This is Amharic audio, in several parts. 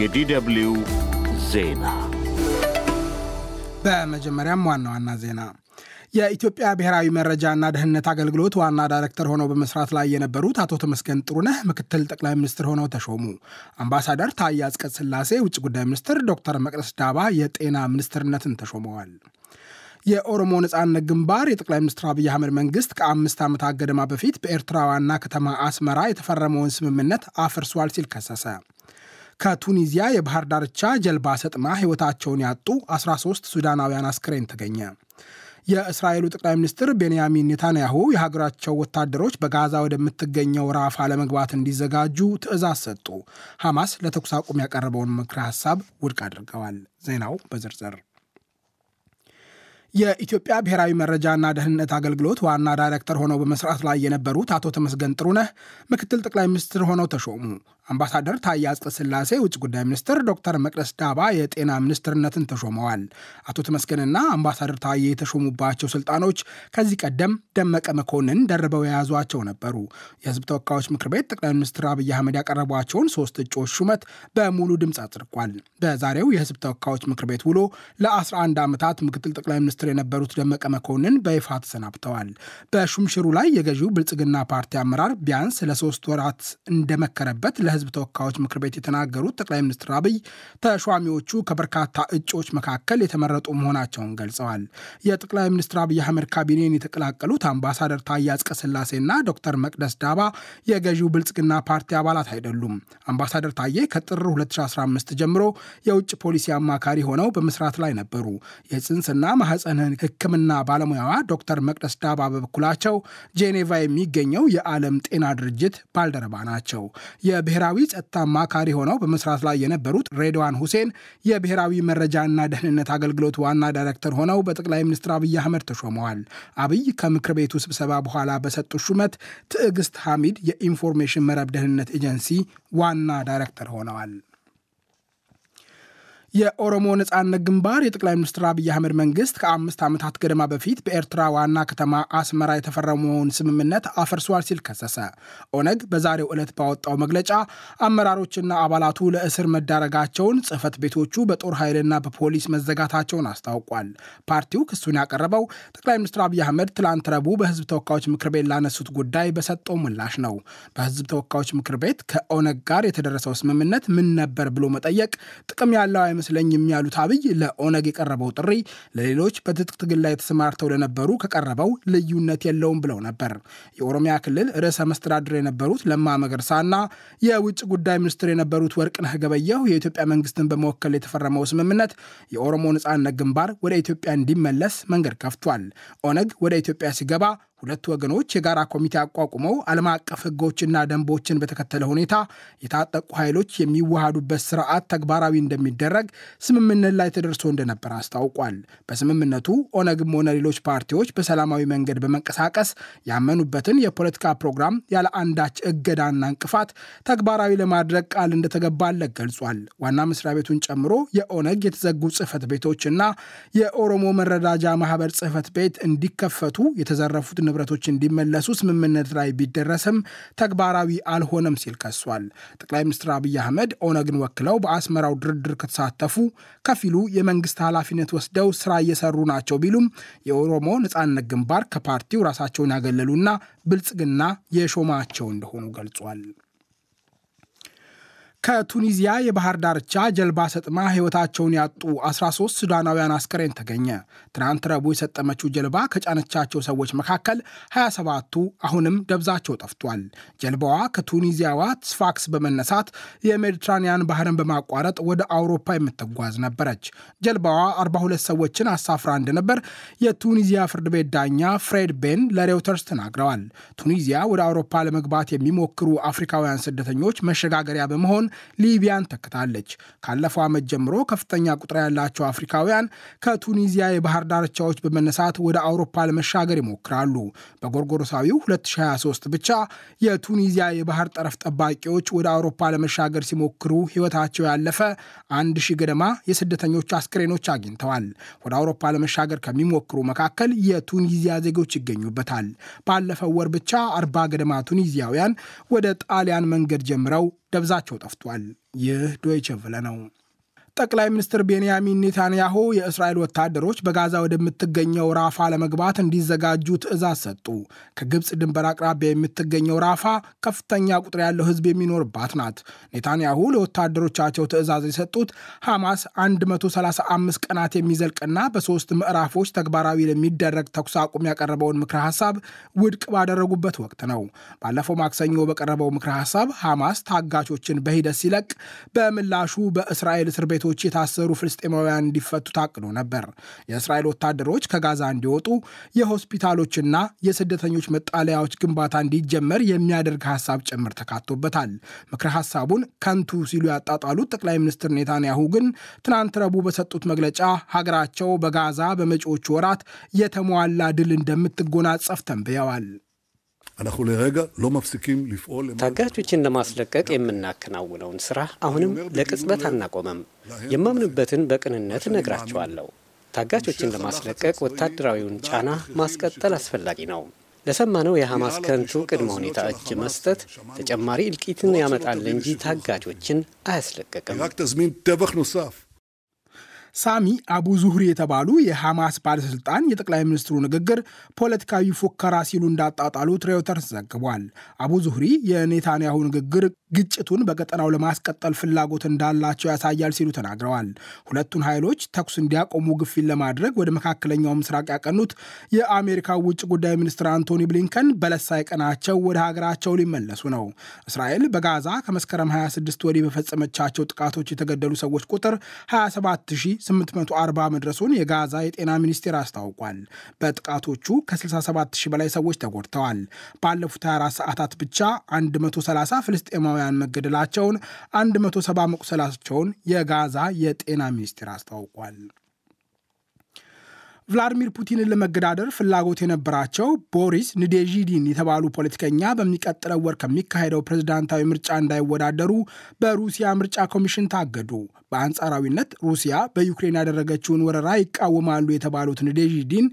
የዲደብልዩ ዜና በመጀመሪያም ዋና ዋና ዜና የኢትዮጵያ ብሔራዊ መረጃና ደህንነት አገልግሎት ዋና ዳይሬክተር ሆነው በመስራት ላይ የነበሩት አቶ ተመስገን ጥሩነህ ምክትል ጠቅላይ ሚኒስትር ሆነው ተሾሙ። አምባሳደር ታዬ አጽቀሥላሴ ውጭ ጉዳይ ሚኒስትር፣ ዶክተር መቅደስ ዳባ የጤና ሚኒስትርነትን ተሾመዋል። የኦሮሞ ነጻነት ግንባር የጠቅላይ ሚኒስትር አብይ አህመድ መንግስት ከአምስት ዓመታት ገደማ በፊት በኤርትራ ዋና ከተማ አስመራ የተፈረመውን ስምምነት አፍርሷል ሲል ከሰሰ። ከቱኒዚያ የባህር ዳርቻ ጀልባ ሰጥማ ሕይወታቸውን ያጡ 13 ሱዳናውያን አስክሬን ተገኘ። የእስራኤሉ ጠቅላይ ሚኒስትር ቤንያሚን ኔታንያሁ የሀገራቸው ወታደሮች በጋዛ ወደምትገኘው ራፋ ለመግባት እንዲዘጋጁ ትዕዛዝ ሰጡ። ሐማስ ለተኩስ አቁም ያቀረበውን ምክረ ሐሳብ ውድቅ አድርገዋል። ዜናው በዝርዝር የኢትዮጵያ ብሔራዊ መረጃና ደህንነት አገልግሎት ዋና ዳይሬክተር ሆነው በመስራት ላይ የነበሩት አቶ ተመስገን ጥሩነህ ምክትል ጠቅላይ ሚኒስትር ሆነው ተሾሙ። አምባሳደር ታዬ አጽቀሥላሴ ውጭ ጉዳይ ሚኒስትር፣ ዶክተር መቅደስ ዳባ የጤና ሚኒስትርነትን ተሾመዋል። አቶ ተመስገንና አምባሳደር ታዬ የተሾሙባቸው ስልጣኖች ከዚህ ቀደም ደመቀ መኮንን ደርበው የያዟቸው ነበሩ። የህዝብ ተወካዮች ምክር ቤት ጠቅላይ ሚኒስትር አብይ አህመድ ያቀረቧቸውን ሶስት እጩዎች ሹመት በሙሉ ድምፅ አጽድቋል። በዛሬው የህዝብ ተወካዮች ምክር ቤት ውሎ ለ11 ዓመታት ምክትል ጠቅላይ ሚኒስትር የነበሩት ደመቀ መኮንን በይፋ ተሰናብተዋል። በሹምሽሩ ላይ የገዢው ብልጽግና ፓርቲ አመራር ቢያንስ ለሶስት ወራት እንደመከረበት ለህዝብ ተወካዮች ምክር ቤት የተናገሩት ጠቅላይ ሚኒስትር አብይ ተሿሚዎቹ ከበርካታ እጩዎች መካከል የተመረጡ መሆናቸውን ገልጸዋል። የጠቅላይ ሚኒስትር አብይ አህመድ ካቢኔን የተቀላቀሉት አምባሳደር ታዬ አጽቀሥላሴና ዶክተር መቅደስ ዳባ የገዢው ብልጽግና ፓርቲ አባላት አይደሉም። አምባሳደር ታዬ ከጥር 2015 ጀምሮ የውጭ ፖሊሲ አማካሪ ሆነው በመስራት ላይ ነበሩ። የጽንስና ማህፀን ሕክምና ባለሙያዋ ዶክተር መቅደስ ዳባ በበኩላቸው ጄኔቫ የሚገኘው የዓለም ጤና ድርጅት ባልደረባ ናቸው። የብሔራዊ ጸጥታ አማካሪ ሆነው በመስራት ላይ የነበሩት ሬድዋን ሁሴን የብሔራዊ መረጃና ደህንነት አገልግሎት ዋና ዳይሬክተር ሆነው በጠቅላይ ሚኒስትር አብይ አህመድ ተሾመዋል። አብይ ከምክር ቤቱ ስብሰባ በኋላ በሰጡት ሹመት ትዕግስት ሐሚድ የኢንፎርሜሽን መረብ ደህንነት ኤጀንሲ ዋና ዳይሬክተር ሆነዋል። የኦሮሞ ነጻነት ግንባር የጠቅላይ ሚኒስትር አብይ አህመድ መንግስት ከአምስት ዓመታት ገደማ በፊት በኤርትራ ዋና ከተማ አስመራ የተፈረመውን ስምምነት አፈርሷል ሲል ከሰሰ። ኦነግ በዛሬው ዕለት ባወጣው መግለጫ አመራሮችና አባላቱ ለእስር መዳረጋቸውን፣ ጽህፈት ቤቶቹ በጦር ኃይልና በፖሊስ መዘጋታቸውን አስታውቋል። ፓርቲው ክሱን ያቀረበው ጠቅላይ ሚኒስትር አብይ አህመድ ትላንት ረቡዕ በህዝብ ተወካዮች ምክር ቤት ላነሱት ጉዳይ በሰጠው ምላሽ ነው። በህዝብ ተወካዮች ምክር ቤት ከኦነግ ጋር የተደረሰው ስምምነት ምን ነበር ብሎ መጠየቅ ጥቅም ያለው አይመስለኝም ያሉት አብይ ለኦነግ የቀረበው ጥሪ ለሌሎች በትጥቅ ትግል ላይ ተሰማርተው ለነበሩ ከቀረበው ልዩነት የለውም ብለው ነበር። የኦሮሚያ ክልል ርዕሰ መስተዳድር የነበሩት ለማ መገርሳና የውጭ ጉዳይ ሚኒስትር የነበሩት ወርቅነህ ገበየሁ የኢትዮጵያ መንግስትን በመወከል የተፈረመው ስምምነት የኦሮሞ ነጻነት ግንባር ወደ ኢትዮጵያ እንዲመለስ መንገድ ከፍቷል። ኦነግ ወደ ኢትዮጵያ ሲገባ ሁለቱ ወገኖች የጋራ ኮሚቴ አቋቁመው ዓለም አቀፍ ሕጎችና ደንቦችን በተከተለ ሁኔታ የታጠቁ ኃይሎች የሚዋሃዱበት ስርዓት ተግባራዊ እንደሚደረግ ስምምነት ላይ ተደርሶ እንደነበር አስታውቋል። በስምምነቱ ኦነግም ሆነ ሌሎች ፓርቲዎች በሰላማዊ መንገድ በመንቀሳቀስ ያመኑበትን የፖለቲካ ፕሮግራም ያለ አንዳች እገዳና እንቅፋት ተግባራዊ ለማድረግ ቃል እንደተገባለት ገልጿል። ዋና መስሪያ ቤቱን ጨምሮ የኦነግ የተዘጉ ጽህፈት ቤቶችና የኦሮሞ መረዳጃ ማህበር ጽህፈት ቤት እንዲከፈቱ የተዘረፉት ንብረቶች እንዲመለሱ ስምምነት ላይ ቢደረስም ተግባራዊ አልሆነም ሲል ከሷል። ጠቅላይ ሚኒስትር አብይ አህመድ ኦነግን ወክለው በአስመራው ድርድር ከተሳተፉ ከፊሉ የመንግስት ኃላፊነት ወስደው ስራ እየሰሩ ናቸው ቢሉም የኦሮሞ ነጻነት ግንባር ከፓርቲው ራሳቸውን ያገለሉና ብልጽግና የሾማቸው እንደሆኑ ገልጿል። ከቱኒዚያ የባህር ዳርቻ ጀልባ ሰጥማ ሕይወታቸውን ያጡ 13 ሱዳናውያን አስከሬን ተገኘ። ትናንት ረቡዕ የሰጠመችው ጀልባ ከጫነቻቸው ሰዎች መካከል 27ቱ አሁንም ደብዛቸው ጠፍቷል። ጀልባዋ ከቱኒዚያዋ ስፋክስ በመነሳት የሜዲትራኒያን ባህርን በማቋረጥ ወደ አውሮፓ የምትጓዝ ነበረች። ጀልባዋ 42 ሰዎችን አሳፍራ እንደነበር የቱኒዚያ ፍርድ ቤት ዳኛ ፍሬድ ቤን ለሬውተርስ ተናግረዋል። ቱኒዚያ ወደ አውሮፓ ለመግባት የሚሞክሩ አፍሪካውያን ስደተኞች መሸጋገሪያ በመሆን ሊቢያን ተክታለች። ካለፈው ዓመት ጀምሮ ከፍተኛ ቁጥር ያላቸው አፍሪካውያን ከቱኒዚያ የባህር ዳርቻዎች በመነሳት ወደ አውሮፓ ለመሻገር ይሞክራሉ። በጎርጎሮሳዊው 2023 ብቻ የቱኒዚያ የባህር ጠረፍ ጠባቂዎች ወደ አውሮፓ ለመሻገር ሲሞክሩ ሕይወታቸው ያለፈ አንድ ሺህ ገደማ የስደተኞች አስክሬኖች አግኝተዋል። ወደ አውሮፓ ለመሻገር ከሚሞክሩ መካከል የቱኒዚያ ዜጎች ይገኙበታል። ባለፈው ወር ብቻ አርባ ገደማ ቱኒዚያውያን ወደ ጣሊያን መንገድ ጀምረው ደብዛቸው ጠፍቷል። ይህ ዶይቸ ቨለ ነው። ጠቅላይ ሚኒስትር ቤንያሚን ኔታንያሁ የእስራኤል ወታደሮች በጋዛ ወደምትገኘው ራፋ ለመግባት እንዲዘጋጁ ትዕዛዝ ሰጡ። ከግብፅ ድንበር አቅራቢያ የምትገኘው ራፋ ከፍተኛ ቁጥር ያለው ሕዝብ የሚኖርባት ናት። ኔታንያሁ ለወታደሮቻቸው ትዕዛዝ የሰጡት ሐማስ 135 ቀናት የሚዘልቅና በሶስት ምዕራፎች ተግባራዊ ለሚደረግ ተኩስ አቁም ያቀረበውን ምክረ ሐሳብ ውድቅ ባደረጉበት ወቅት ነው። ባለፈው ማክሰኞ በቀረበው ምክረ ሐሳብ ሐማስ ታጋቾችን በሂደት ሲለቅ በምላሹ በእስራኤል እስር ቤት ቤቶች የታሰሩ ፍልስጤማውያን እንዲፈቱ ታቅዶ ነበር። የእስራኤል ወታደሮች ከጋዛ እንዲወጡ የሆስፒታሎችና የስደተኞች መጣለያዎች ግንባታ እንዲጀመር የሚያደርግ ሀሳብ ጭምር ተካቶበታል። ምክረ ሀሳቡን ከንቱ ሲሉ ያጣጣሉት ጠቅላይ ሚኒስትር ኔታንያሁ ግን ትናንት ረቡዕ በሰጡት መግለጫ ሀገራቸው በጋዛ በመጪዎቹ ወራት የተሟላ ድል እንደምትጎናጸፍ ተንብየዋል። ታጋቾችን ለማስለቀቅ የምናከናውነውን ስራ አሁንም ለቅጽበት አናቆመም። የማምንበትን በቅንነት እነግራቸዋለሁ። ታጋቾችን ለማስለቀቅ ወታደራዊውን ጫና ማስቀጠል አስፈላጊ ነው። ለሰማነው የሐማስ ከንቱ ቅድመ ሁኔታ እጅ መስጠት ተጨማሪ እልቂትን ያመጣል እንጂ ታጋቾችን አያስለቀቅም። ሳሚ አቡ ዙህሪ የተባሉ የሐማስ ባለሥልጣን የጠቅላይ ሚኒስትሩ ንግግር ፖለቲካዊ ፉከራ ሲሉ እንዳጣጣሉት ሬውተርስ ዘግቧል። አቡ ዙህሪ የኔታንያሁ ንግግር ግጭቱን በቀጠናው ለማስቀጠል ፍላጎት እንዳላቸው ያሳያል ሲሉ ተናግረዋል። ሁለቱን ኃይሎች ተኩስ እንዲያቆሙ ግፊት ለማድረግ ወደ መካከለኛው ምስራቅ ያቀኑት የአሜሪካው ውጭ ጉዳይ ሚኒስትር አንቶኒ ብሊንከን በለሳ ቀናቸው ወደ ሀገራቸው ሊመለሱ ነው። እስራኤል በጋዛ ከመስከረም 26 ወዲህ በፈጸመቻቸው ጥቃቶች የተገደሉ ሰዎች ቁጥር 27 840 መድረሱን የጋዛ የጤና ሚኒስቴር አስታውቋል። በጥቃቶቹ ከ67 ሺህ በላይ ሰዎች ተጎድተዋል። ባለፉት 24 ሰዓታት ብቻ 130 ፍልስጤማውያን መገደላቸውን፣ 170 መቁሰላቸውን የጋዛ የጤና ሚኒስቴር አስታውቋል። ቭላዲሚር ፑቲንን ለመገዳደር ፍላጎት የነበራቸው ቦሪስ ንዴዥዲን የተባሉ ፖለቲከኛ በሚቀጥለው ወር ከሚካሄደው ፕሬዝዳንታዊ ምርጫ እንዳይወዳደሩ በሩሲያ ምርጫ ኮሚሽን ታገዱ። በአንጻራዊነት ሩሲያ በዩክሬን ያደረገችውን ወረራ ይቃወማሉ የተባሉት ንዴዥዲን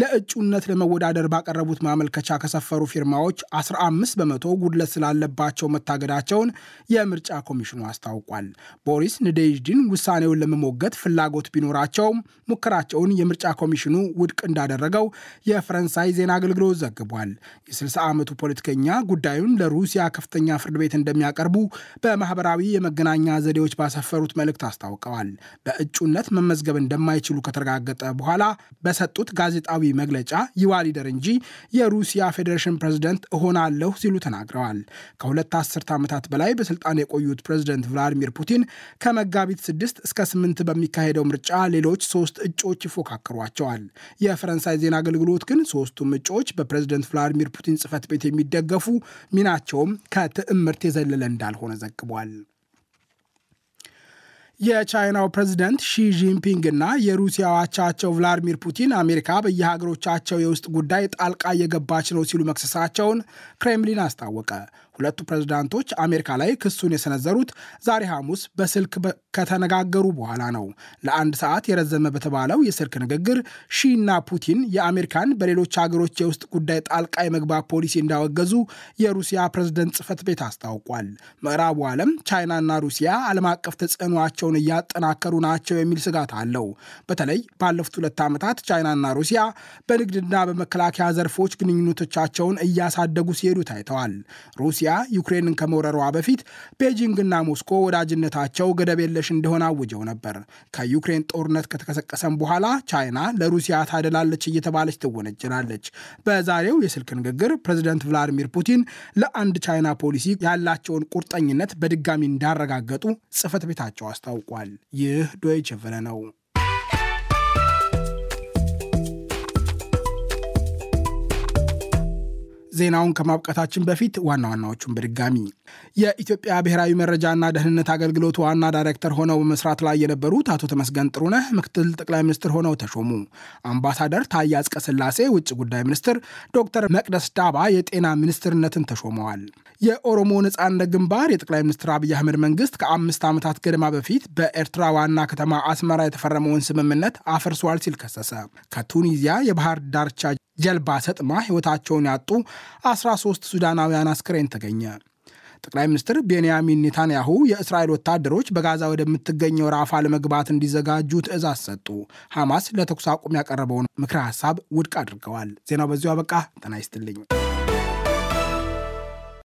ለእጩነት ለመወዳደር ባቀረቡት ማመልከቻ ከሰፈሩ ፊርማዎች 15 በመቶ ጉድለት ስላለባቸው መታገዳቸውን የምርጫ ኮሚሽኑ አስታውቋል። ቦሪስ ንዴዥዲን ውሳኔውን ለመሞገት ፍላጎት ቢኖራቸውም ሙከራቸውን የምርጫ ኮሚሽኑ ውድቅ እንዳደረገው የፈረንሳይ ዜና አገልግሎት ዘግቧል። የ60 ዓመቱ ፖለቲከኛ ጉዳዩን ለሩሲያ ከፍተኛ ፍርድ ቤት እንደሚያቀርቡ በማህበራዊ የመገናኛ ዘዴዎች ባሰፈሩት መልእክት አስታውቀዋል። በእጩነት መመዝገብ እንደማይችሉ ከተረጋገጠ በኋላ በሰጡት ጋዜጣዊ መግለጫ ይዋሊደር እንጂ የሩሲያ ፌዴሬሽን ፕሬዝደንት እሆናለሁ ሲሉ ተናግረዋል። ከሁለት አስርት ዓመታት በላይ በስልጣን የቆዩት ፕሬዝደንት ቭላዲሚር ፑቲን ከመጋቢት ስድስት እስከ ስምንት በሚካሄደው ምርጫ ሌሎች ሶስት እጩዎች ይፎካከሯቸዋል። የፈረንሳይ ዜና አገልግሎት ግን ሶስቱም እጩዎች በፕሬዝደንት ቭላዲሚር ፑቲን ጽህፈት ቤት የሚደገፉ ሚናቸውም ከትዕምርት የዘለለ እንዳልሆነ ዘግቧል። የቻይናው ፕሬዝደንት ሺ ጂንፒንግ እና የሩሲያ አቻቸው ቭላዲሚር ፑቲን አሜሪካ በየሀገሮቻቸው የውስጥ ጉዳይ ጣልቃ እየገባች ነው ሲሉ መክሰሳቸውን ክሬምሊን አስታወቀ። ሁለቱ ፕሬዝዳንቶች አሜሪካ ላይ ክሱን የሰነዘሩት ዛሬ ሐሙስ በስልክ ከተነጋገሩ በኋላ ነው። ለአንድ ሰዓት የረዘመ በተባለው የስልክ ንግግር ሺና ፑቲን የአሜሪካን በሌሎች ሀገሮች የውስጥ ጉዳይ ጣልቃ የመግባት ፖሊሲ እንዳወገዙ የሩሲያ ፕሬዝደንት ጽህፈት ቤት አስታውቋል። ምዕራቡ ዓለም ቻይናና ሩሲያ ዓለም አቀፍ ተጽዕኖቸውን እያጠናከሩ ናቸው የሚል ስጋት አለው። በተለይ ባለፉት ሁለት ዓመታት ቻይናና ሩሲያ በንግድና በመከላከያ ዘርፎች ግንኙነቶቻቸውን እያሳደጉ ሲሄዱ ታይተዋል። ሩሲያ ዩክሬንን ከመውረሯ በፊት ቤጂንግና ሞስኮ ወዳጅነታቸው ገደብ የለሽ እንደሆነ አውጀው ነበር። ከዩክሬን ጦርነት ከተቀሰቀሰም በኋላ ቻይና ለሩሲያ ታደላለች እየተባለች ትወነጀላለች። በዛሬው የስልክ ንግግር ፕሬዚደንት ቭላዲሚር ፑቲን ለአንድ ቻይና ፖሊሲ ያላቸውን ቁርጠኝነት በድጋሚ እንዳረጋገጡ ጽህፈት ቤታቸው አስታውቋል። ይህ ዶይቼ ቬለ ነው። ዜናውን ከማብቃታችን በፊት ዋና ዋናዎቹን በድጋሚ የኢትዮጵያ ብሔራዊ መረጃና ደህንነት አገልግሎት ዋና ዳይሬክተር ሆነው በመስራት ላይ የነበሩት አቶ ተመስገን ጥሩነህ ምክትል ጠቅላይ ሚኒስትር ሆነው ተሾሙ። አምባሳደር ታዬ አጽቀሥላሴ ውጭ ጉዳይ ሚኒስትር፣ ዶክተር መቅደስ ዳባ የጤና ሚኒስትርነትን ተሾመዋል። የኦሮሞ ነጻነት ግንባር የጠቅላይ ሚኒስትር አብይ አህመድ መንግስት ከአምስት ዓመታት ገደማ በፊት በኤርትራ ዋና ከተማ አስመራ የተፈረመውን ስምምነት አፍርሷል ሲል ከሰሰ። ከቱኒዚያ የባህር ዳርቻ ጀልባ ሰጥማ ሕይወታቸውን ያጡ 13 ሱዳናውያን አስክሬን ተገኘ። ጠቅላይ ሚኒስትር ቤንያሚን ኔታንያሁ የእስራኤል ወታደሮች በጋዛ ወደምትገኘው ራፋ ለመግባት እንዲዘጋጁ ትዕዛዝ ሰጡ። ሐማስ ለተኩስ አቁም ያቀረበውን ምክረ ሀሳብ ውድቅ አድርገዋል። ዜናው በዚሁ አበቃ። ጤና ይስጥልኝ።